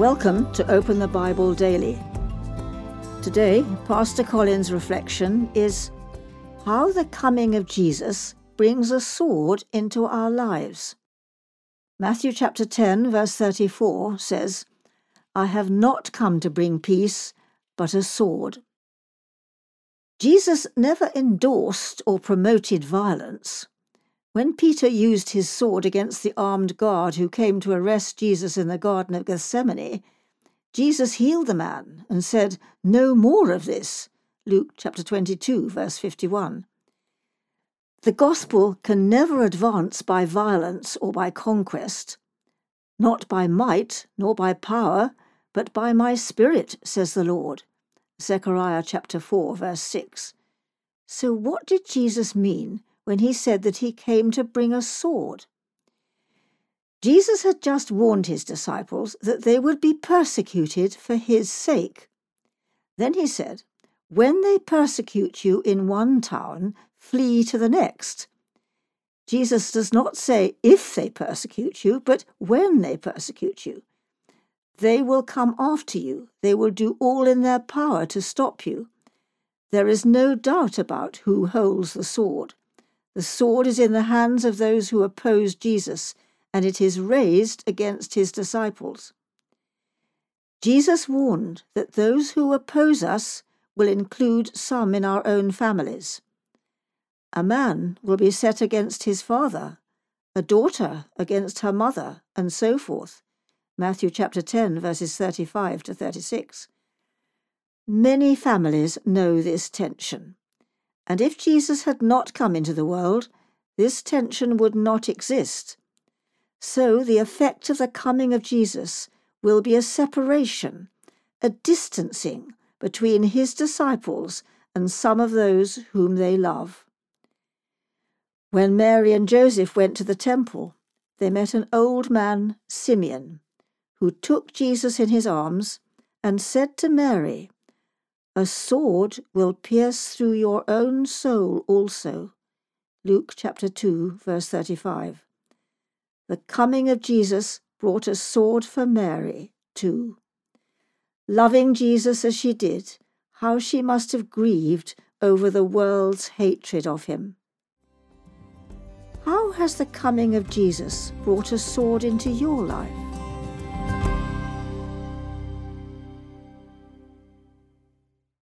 Welcome to Open the Bible Daily. Today, Pastor Colin's reflection is how the coming of Jesus brings a sword into our lives. Matthew chapter 10, verse 34 says, I have not come to bring peace, but a sword. Jesus never endorsed or promoted violence. When Peter used his sword against the armed guard who came to arrest Jesus in the Garden of Gethsemane, Jesus healed the man and said, No more of this. Luke chapter 22, verse 51. The gospel can never advance by violence or by conquest. Not by might nor by power, but by my spirit, says the Lord. Zechariah chapter 4, verse 6. So, what did Jesus mean when he said that he came to bring a sword. Jesus had just warned his disciples that they would be persecuted for his sake. Then he said, When they persecute you in one town, flee to the next. Jesus does not say if they persecute you, but when they persecute you. They will come after you, they will do all in their power to stop you. There is no doubt about who holds the sword. The sword is in the hands of those who oppose Jesus, and it is raised against his disciples. Jesus warned that those who oppose us will include some in our own families. A man will be set against his father, a daughter against her mother, and so forth. Matthew chapter 10, verses 35 to 36. Many families know this tension. And if Jesus had not come into the world, this tension would not exist. So the effect of the coming of Jesus will be a separation, a distancing between his disciples and some of those whom they love. When Mary and Joseph went to the temple, they met an old man, Simeon, who took Jesus in his arms and said to Mary, a sword will pierce through your own soul also. Luke chapter 2, verse 35. The coming of Jesus brought a sword for Mary, too. Loving Jesus as she did, how she must have grieved over the world's hatred of him. How has the coming of Jesus brought a sword into your life?